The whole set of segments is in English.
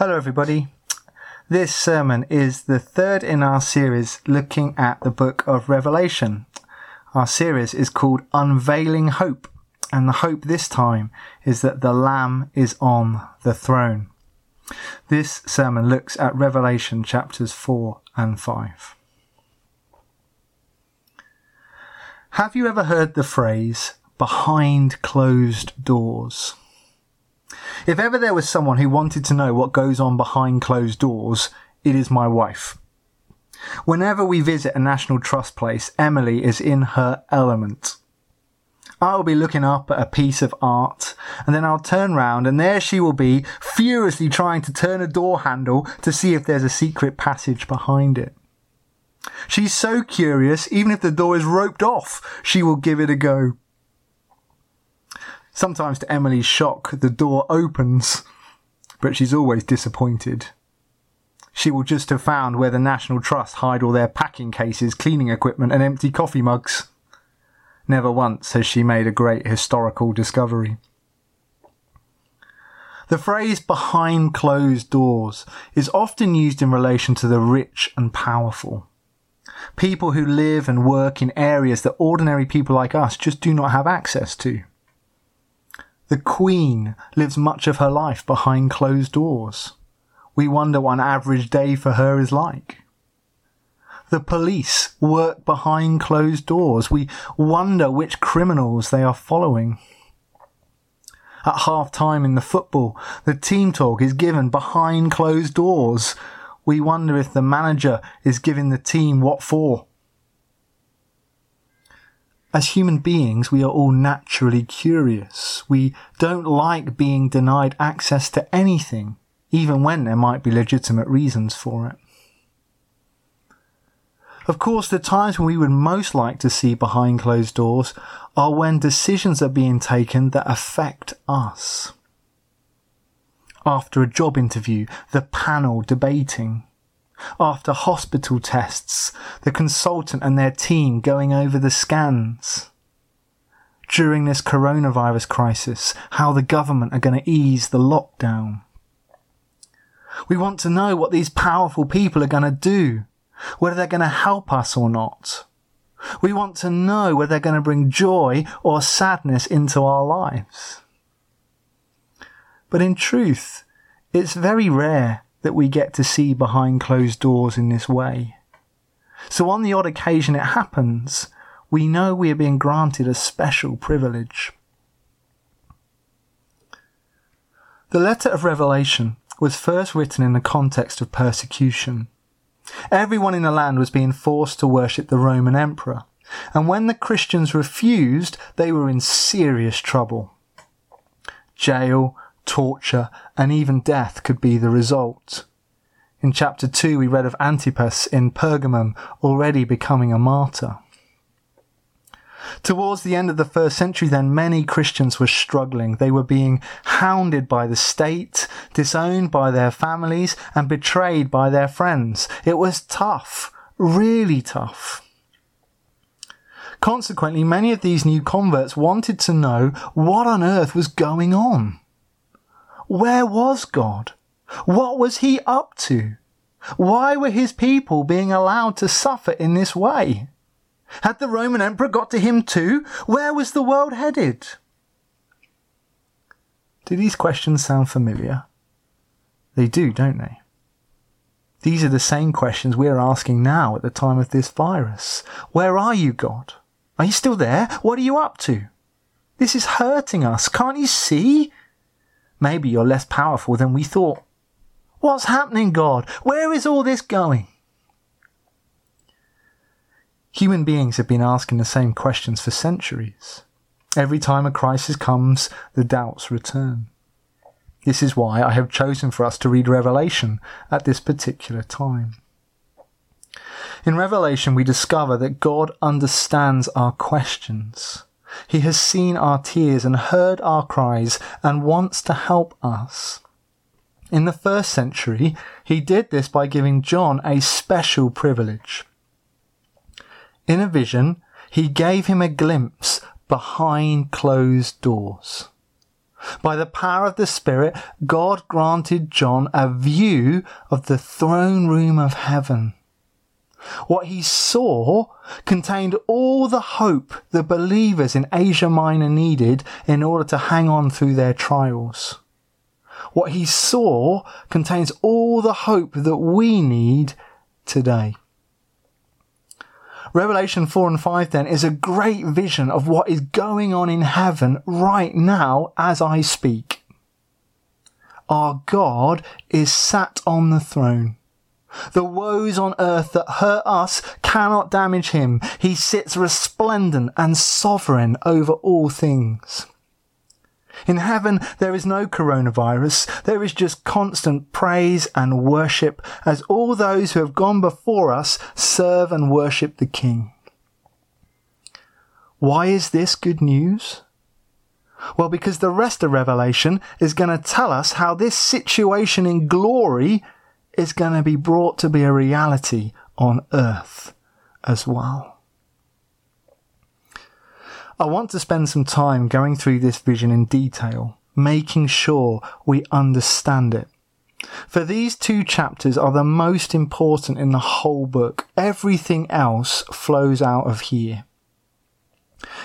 Hello, everybody. This sermon is the third in our series looking at the book of Revelation. Our series is called Unveiling Hope, and the hope this time is that the Lamb is on the throne. This sermon looks at Revelation chapters 4 and 5. Have you ever heard the phrase behind closed doors? If ever there was someone who wanted to know what goes on behind closed doors, it is my wife. Whenever we visit a National Trust place, Emily is in her element. I'll be looking up at a piece of art, and then I'll turn round, and there she will be, furiously trying to turn a door handle to see if there's a secret passage behind it. She's so curious, even if the door is roped off, she will give it a go. Sometimes, to Emily's shock, the door opens, but she's always disappointed. She will just have found where the National Trust hide all their packing cases, cleaning equipment, and empty coffee mugs. Never once has she made a great historical discovery. The phrase behind closed doors is often used in relation to the rich and powerful. People who live and work in areas that ordinary people like us just do not have access to. The Queen lives much of her life behind closed doors. We wonder what an average day for her is like. The police work behind closed doors. We wonder which criminals they are following. At half time in the football, the team talk is given behind closed doors. We wonder if the manager is giving the team what for. As human beings, we are all naturally curious. We don't like being denied access to anything, even when there might be legitimate reasons for it. Of course, the times when we would most like to see behind closed doors are when decisions are being taken that affect us. After a job interview, the panel debating after hospital tests, the consultant and their team going over the scans. During this coronavirus crisis, how the government are going to ease the lockdown. We want to know what these powerful people are going to do, whether they're going to help us or not. We want to know whether they're going to bring joy or sadness into our lives. But in truth, it's very rare that we get to see behind closed doors in this way. So on the odd occasion it happens, we know we are being granted a special privilege. The letter of Revelation was first written in the context of persecution. Everyone in the land was being forced to worship the Roman emperor, and when the Christians refused, they were in serious trouble. Jail, torture, and even death could be the result. In chapter 2, we read of Antipas in Pergamum already becoming a martyr. Towards the end of the first century, then, many Christians were struggling. They were being hounded by the state, disowned by their families, and betrayed by their friends. It was tough, really tough. Consequently, many of these new converts wanted to know what on earth was going on. Where was God? What was he up to? Why were his people being allowed to suffer in this way? Had the Roman emperor got to him too? Where was the world headed? Do these questions sound familiar? They do, don't they? These are the same questions we're asking now at the time of this virus. Where are you, God? Are you still there? What are you up to? This is hurting us. Can't you see? Maybe you're less powerful than we thought. What's happening, God? Where is all this going? Human beings have been asking the same questions for centuries. Every time a crisis comes, the doubts return. This is why I have chosen for us to read Revelation at this particular time. In Revelation, we discover that God understands our questions. He has seen our tears and heard our cries and wants to help us. In the first century, he did this by giving John a special privilege. In a vision, he gave him a glimpse behind closed doors. By the power of the Spirit, God granted John a view of the throne room of heaven. What he saw contained all the hope the believers in Asia Minor needed in order to hang on through their trials. What he saw contains all the hope that we need today. Revelation 4 and 5 then is a great vision of what is going on in heaven right now as I speak. Our God is sat on the throne. The woes on earth that hurt us cannot damage him. He sits resplendent and sovereign over all things. In heaven, there is no coronavirus. There is just constant praise and worship as all those who have gone before us serve and worship the King. Why is this good news? Well, because the rest of Revelation is going to tell us how this situation in glory is going to be brought to be a reality on earth as well. I want to spend some time going through this vision in detail, making sure we understand it. For these two chapters are the most important in the whole book. Everything else flows out of here.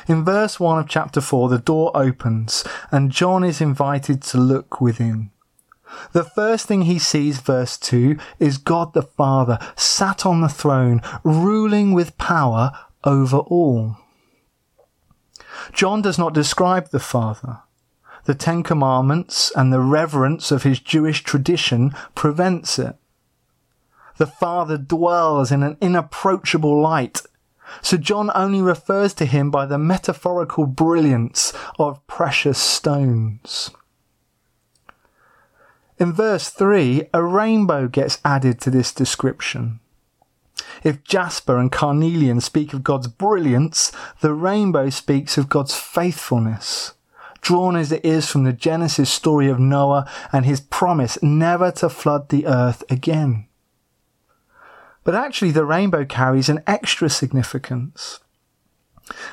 In verse 1 of chapter 4, the door opens and John is invited to look within. The first thing he sees, verse 2, is God the Father sat on the throne, ruling with power over all. John does not describe the Father. The Ten Commandments and the reverence of his Jewish tradition prevents it. The Father dwells in an inapproachable light, so John only refers to him by the metaphorical brilliance of precious stones. In verse 3, a rainbow gets added to this description. If Jasper and Carnelian speak of God's brilliance, the rainbow speaks of God's faithfulness, drawn as it is from the Genesis story of Noah and his promise never to flood the earth again. But actually, the rainbow carries an extra significance.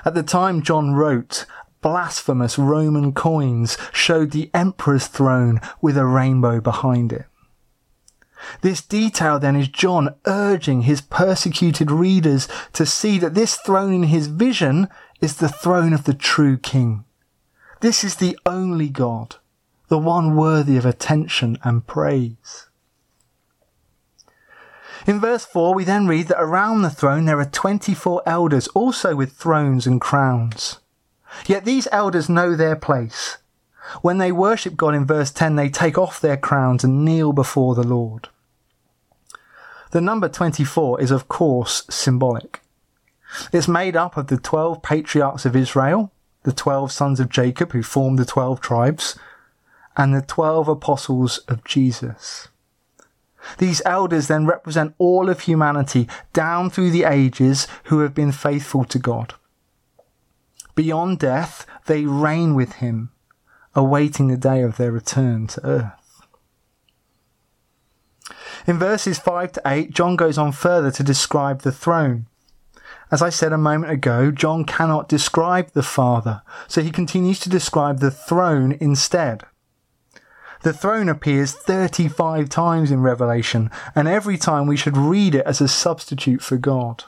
At the time John wrote, blasphemous Roman coins showed the emperor's throne with a rainbow behind it. This detail then is John urging his persecuted readers to see that this throne in his vision is the throne of the true king. This is the only God, the one worthy of attention and praise. In verse 4, we then read that around the throne there are 24 elders, also with thrones and crowns. Yet these elders know their place. When they worship God in verse 10, they take off their crowns and kneel before the Lord. The number 24 is, of course, symbolic. It's made up of the 12 patriarchs of Israel, the 12 sons of Jacob who formed the 12 tribes, and the 12 apostles of Jesus. These elders then represent all of humanity down through the ages who have been faithful to God. Beyond death, they reign with him, awaiting the day of their return to earth. In verses 5 to 8, John goes on further to describe the throne. As I said a moment ago, John cannot describe the Father, so he continues to describe the throne instead. The throne appears 35 times in Revelation, and every time we should read it as a substitute for God.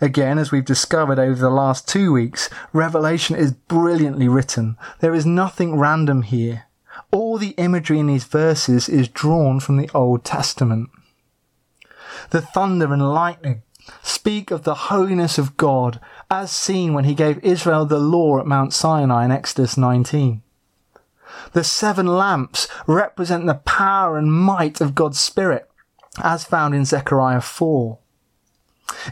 Again, as we've discovered over the last two weeks, Revelation is brilliantly written. There is nothing random here. All the imagery in these verses is drawn from the Old Testament. The thunder and lightning speak of the holiness of God as seen when he gave Israel the law at Mount Sinai in Exodus 19. The seven lamps represent the power and might of God's Spirit as found in Zechariah 4.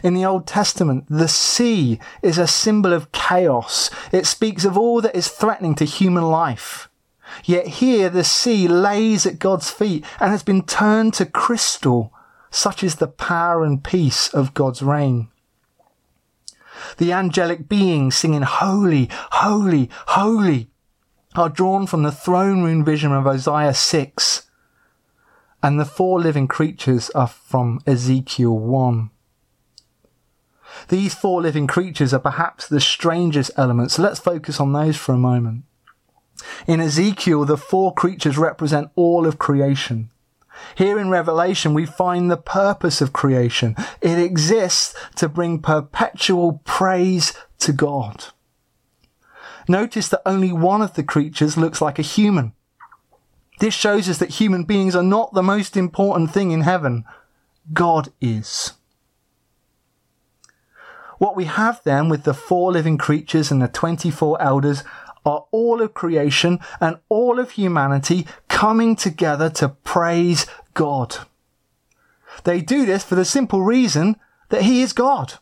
In the Old Testament, the sea is a symbol of chaos. It speaks of all that is threatening to human life. Yet here the sea lays at God's feet and has been turned to crystal. Such is the power and peace of God's reign. The angelic beings singing holy, holy, holy are drawn from the throne room vision of Isaiah 6. And the four living creatures are from Ezekiel 1. These four living creatures are perhaps the strangest elements, so let's focus on those for a moment. In Ezekiel, the four creatures represent all of creation. Here in Revelation, we find the purpose of creation. It exists to bring perpetual praise to God. Notice that only one of the creatures looks like a human. This shows us that human beings are not the most important thing in heaven. God is. What we have then with the four living creatures and the 24 elders are all of creation and all of humanity coming together to praise God. They do this for the simple reason that He is God.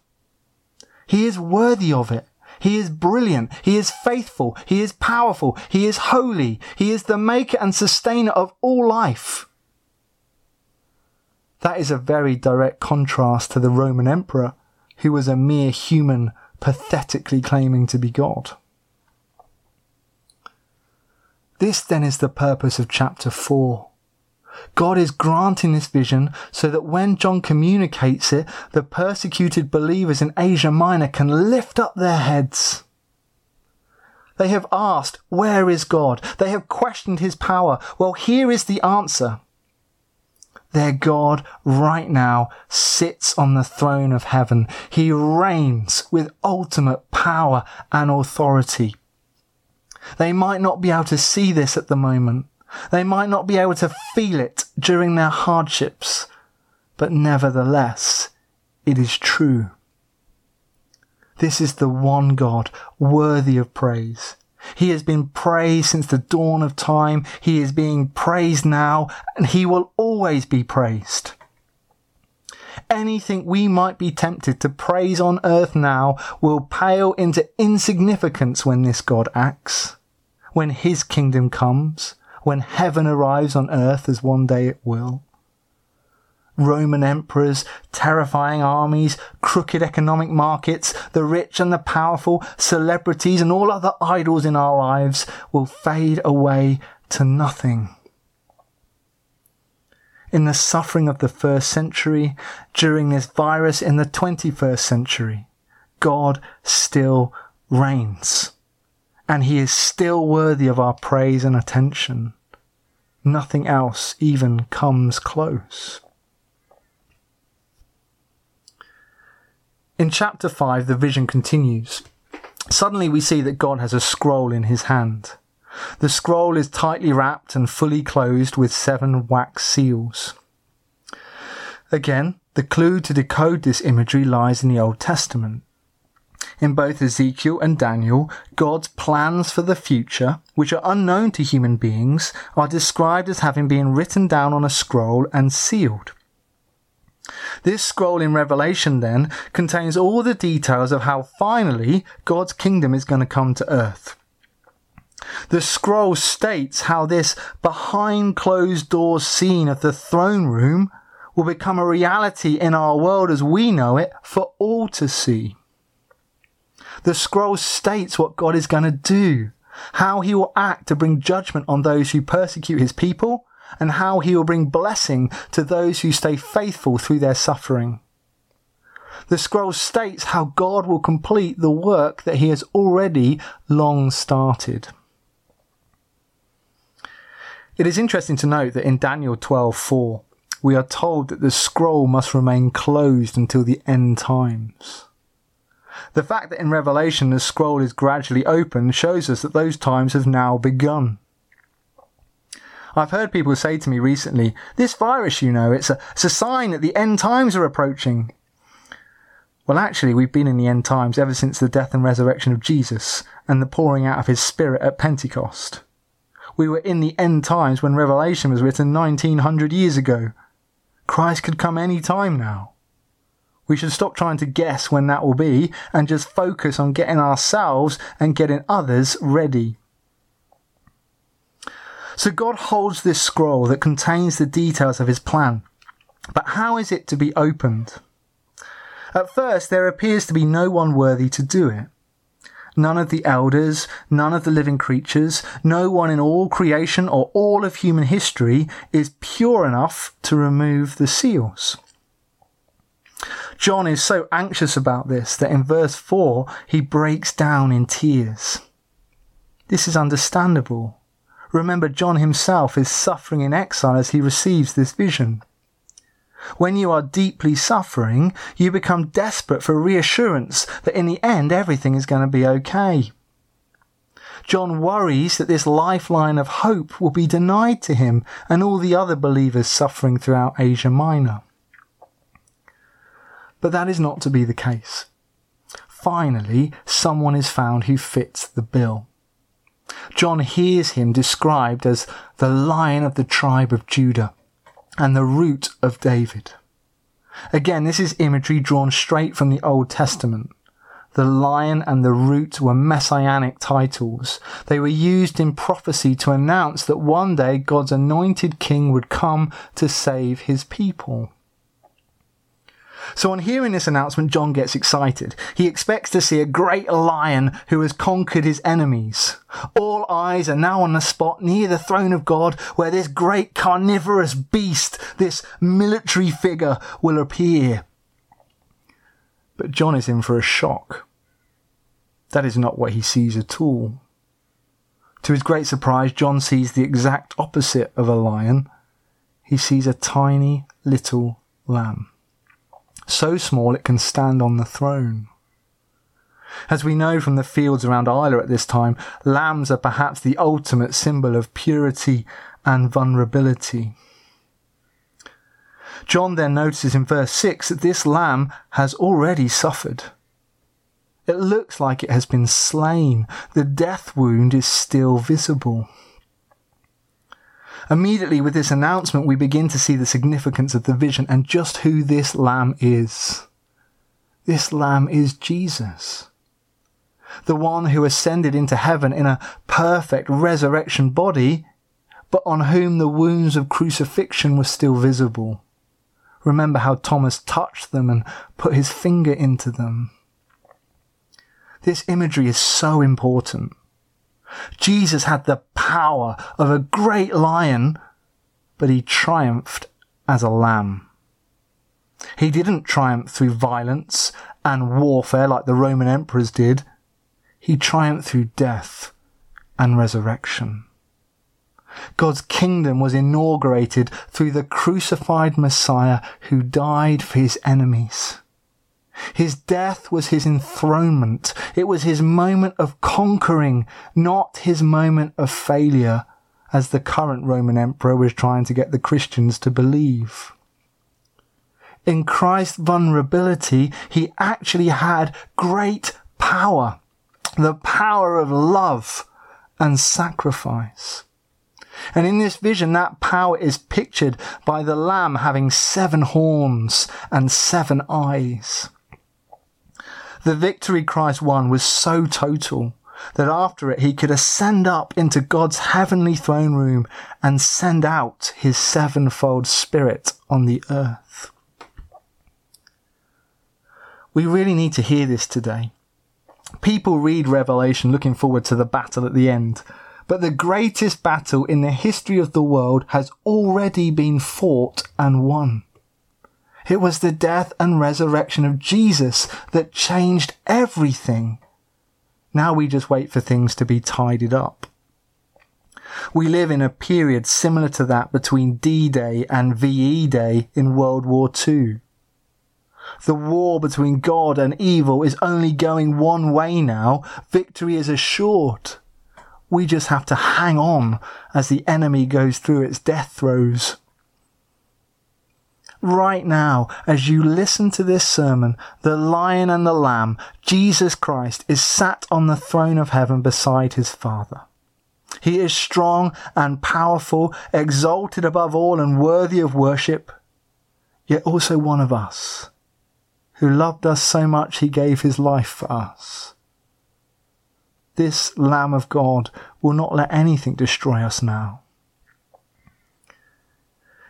He is worthy of it. He is brilliant. He is faithful. He is powerful. He is holy. He is the maker and sustainer of all life. That is a very direct contrast to the Roman emperor, who was a mere human pathetically claiming to be God. This then is the purpose of chapter 4. God is granting this vision so that when John communicates it, the persecuted believers in Asia Minor can lift up their heads. They have asked, Where is God? They have questioned his power. Well, here is the answer. Their God right now sits on the throne of heaven. He reigns with ultimate power and authority. They might not be able to see this at the moment. They might not be able to feel it during their hardships, but nevertheless, it is true. This is the one God worthy of praise. He has been praised since the dawn of time. He is being praised now, and he will always be praised. Anything we might be tempted to praise on earth now will pale into insignificance when this God acts, when his kingdom comes, when heaven arrives on earth as one day it will. Roman emperors, terrifying armies, crooked economic markets, the rich and the powerful, celebrities and all other idols in our lives will fade away to nothing. In the suffering of the first century, during this virus in the 21st century, God still reigns. And he is still worthy of our praise and attention. Nothing else even comes close. In chapter 5, the vision continues. Suddenly, we see that God has a scroll in his hand. The scroll is tightly wrapped and fully closed with seven wax seals. Again, the clue to decode this imagery lies in the Old Testament. In both Ezekiel and Daniel, God's plans for the future, which are unknown to human beings, are described as having been written down on a scroll and sealed. This scroll in Revelation then contains all the details of how finally God's kingdom is going to come to earth. The scroll states how this behind closed doors scene of the throne room will become a reality in our world as we know it for all to see. The scroll states what God is going to do, how he will act to bring judgment on those who persecute his people, and how he will bring blessing to those who stay faithful through their suffering. The scroll states how God will complete the work that he has already long started. It is interesting to note that in Daniel 12:4 we are told that the scroll must remain closed until the end times. The fact that in Revelation the scroll is gradually opened shows us that those times have now begun. I've heard people say to me recently, this virus, you know, it's a, it's a sign that the end times are approaching. Well, actually, we've been in the end times ever since the death and resurrection of Jesus and the pouring out of his Spirit at Pentecost. We were in the end times when Revelation was written 1900 years ago. Christ could come any time now. We should stop trying to guess when that will be and just focus on getting ourselves and getting others ready. So God holds this scroll that contains the details of his plan. But how is it to be opened? At first, there appears to be no one worthy to do it. None of the elders, none of the living creatures, no one in all creation or all of human history is pure enough to remove the seals. John is so anxious about this that in verse 4 he breaks down in tears. This is understandable. Remember, John himself is suffering in exile as he receives this vision. When you are deeply suffering, you become desperate for reassurance that in the end everything is going to be okay. John worries that this lifeline of hope will be denied to him and all the other believers suffering throughout Asia Minor. But that is not to be the case. Finally, someone is found who fits the bill. John hears him described as the lion of the tribe of Judah and the root of David. Again, this is imagery drawn straight from the Old Testament. The lion and the root were messianic titles. They were used in prophecy to announce that one day God's anointed king would come to save his people. So on hearing this announcement, John gets excited. He expects to see a great lion who has conquered his enemies. All eyes are now on the spot near the throne of God where this great carnivorous beast, this military figure will appear. But John is in for a shock. That is not what he sees at all. To his great surprise, John sees the exact opposite of a lion. He sees a tiny little lamb so small it can stand on the throne. As we know from the fields around Islay at this time, lambs are perhaps the ultimate symbol of purity and vulnerability. John then notices in verse 6 that this lamb has already suffered. It looks like it has been slain. The death wound is still visible. Immediately with this announcement, we begin to see the significance of the vision and just who this lamb is. This lamb is Jesus. The one who ascended into heaven in a perfect resurrection body, but on whom the wounds of crucifixion were still visible. Remember how Thomas touched them and put his finger into them. This imagery is so important. Jesus had the power of a great lion, but he triumphed as a lamb. He didn't triumph through violence and warfare like the Roman emperors did. He triumphed through death and resurrection. God's kingdom was inaugurated through the crucified Messiah who died for his enemies. His death was his enthronement. It was his moment of conquering, not his moment of failure, as the current Roman emperor was trying to get the Christians to believe. In Christ's vulnerability, he actually had great power, the power of love and sacrifice. And in this vision, that power is pictured by the lamb having seven horns and seven eyes. The victory Christ won was so total that after it he could ascend up into God's heavenly throne room and send out his sevenfold spirit on the earth. We really need to hear this today. People read Revelation looking forward to the battle at the end, but the greatest battle in the history of the world has already been fought and won. It was the death and resurrection of Jesus that changed everything. Now we just wait for things to be tidied up. We live in a period similar to that between D-Day and VE Day in World War II. The war between God and evil is only going one way now. Victory is assured. We just have to hang on as the enemy goes through its death throes right now, as you listen to this sermon, the lion and the lamb, Jesus Christ, is sat on the throne of heaven beside his Father. He is strong and powerful, exalted above all and worthy of worship, yet also one of us, who loved us so much he gave his life for us. This Lamb of God will not let anything destroy us now.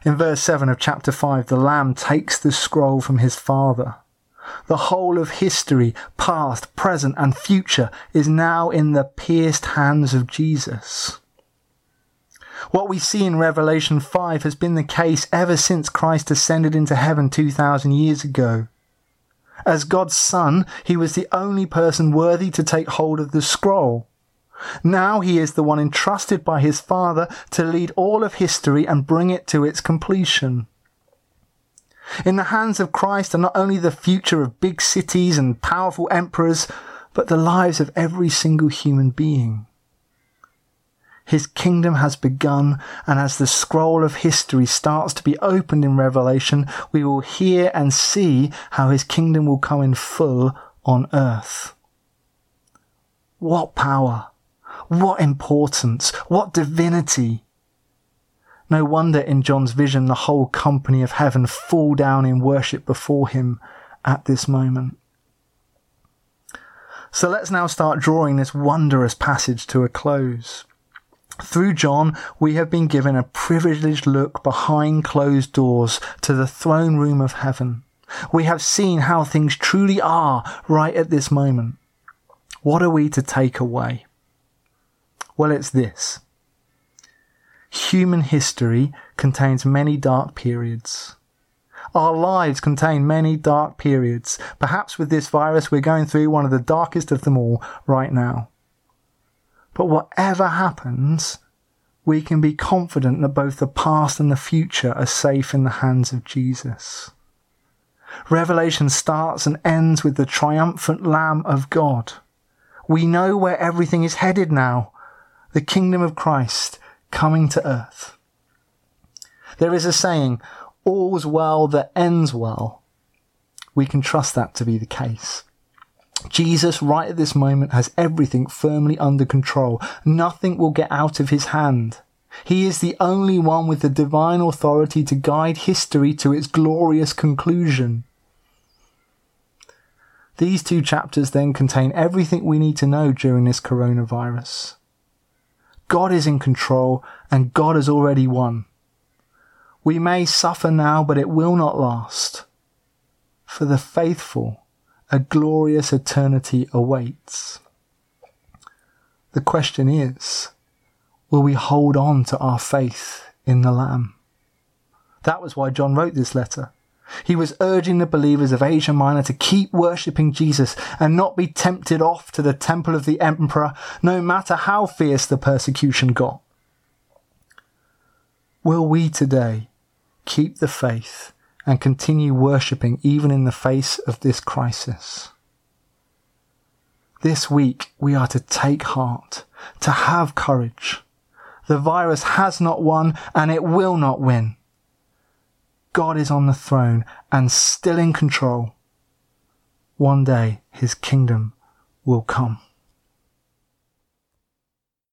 In verse 7 of chapter 5, the Lamb takes the scroll from his father. The whole of history, past, present, and future, is now in the pierced hands of Jesus. What we see in Revelation 5 has been the case ever since Christ ascended into heaven 2,000 years ago. As God's Son, he was the only person worthy to take hold of the scroll. Now he is the one entrusted by his Father to lead all of history and bring it to its completion. In the hands of Christ are not only the future of big cities and powerful emperors, but the lives of every single human being. His kingdom has begun, and as the scroll of history starts to be opened in Revelation, we will hear and see how his kingdom will come in full on earth. What power! What importance! What divinity! No wonder in John's vision the whole company of heaven fall down in worship before him at this moment. So let's now start drawing this wondrous passage to a close. Through John, we have been given a privileged look behind closed doors to the throne room of heaven. We have seen how things truly are right at this moment. What are we to take away? Well, it's this. Human history contains many dark periods. Our lives contain many dark periods. Perhaps with this virus, we're going through one of the darkest of them all right now. But whatever happens, we can be confident that both the past and the future are safe in the hands of Jesus. Revelation starts and ends with the triumphant Lamb of God. We know where everything is headed now the kingdom of Christ coming to earth. There is a saying, all's well that ends well. We can trust that to be the case. Jesus, right at this moment, has everything firmly under control. Nothing will get out of his hand. He is the only one with the divine authority to guide history to its glorious conclusion. These two chapters then contain everything we need to know during this coronavirus. God is in control and God has already won. We may suffer now, but it will not last. For the faithful, a glorious eternity awaits. The question is, will we hold on to our faith in the Lamb? That was why John wrote this letter. He was urging the believers of Asia Minor to keep worshipping Jesus and not be tempted off to the temple of the emperor, no matter how fierce the persecution got. Will we today keep the faith and continue worshipping even in the face of this crisis. This week we are to take heart, to have courage. The virus has not won and it will not win. God is on the throne and still in control. One day his kingdom will come.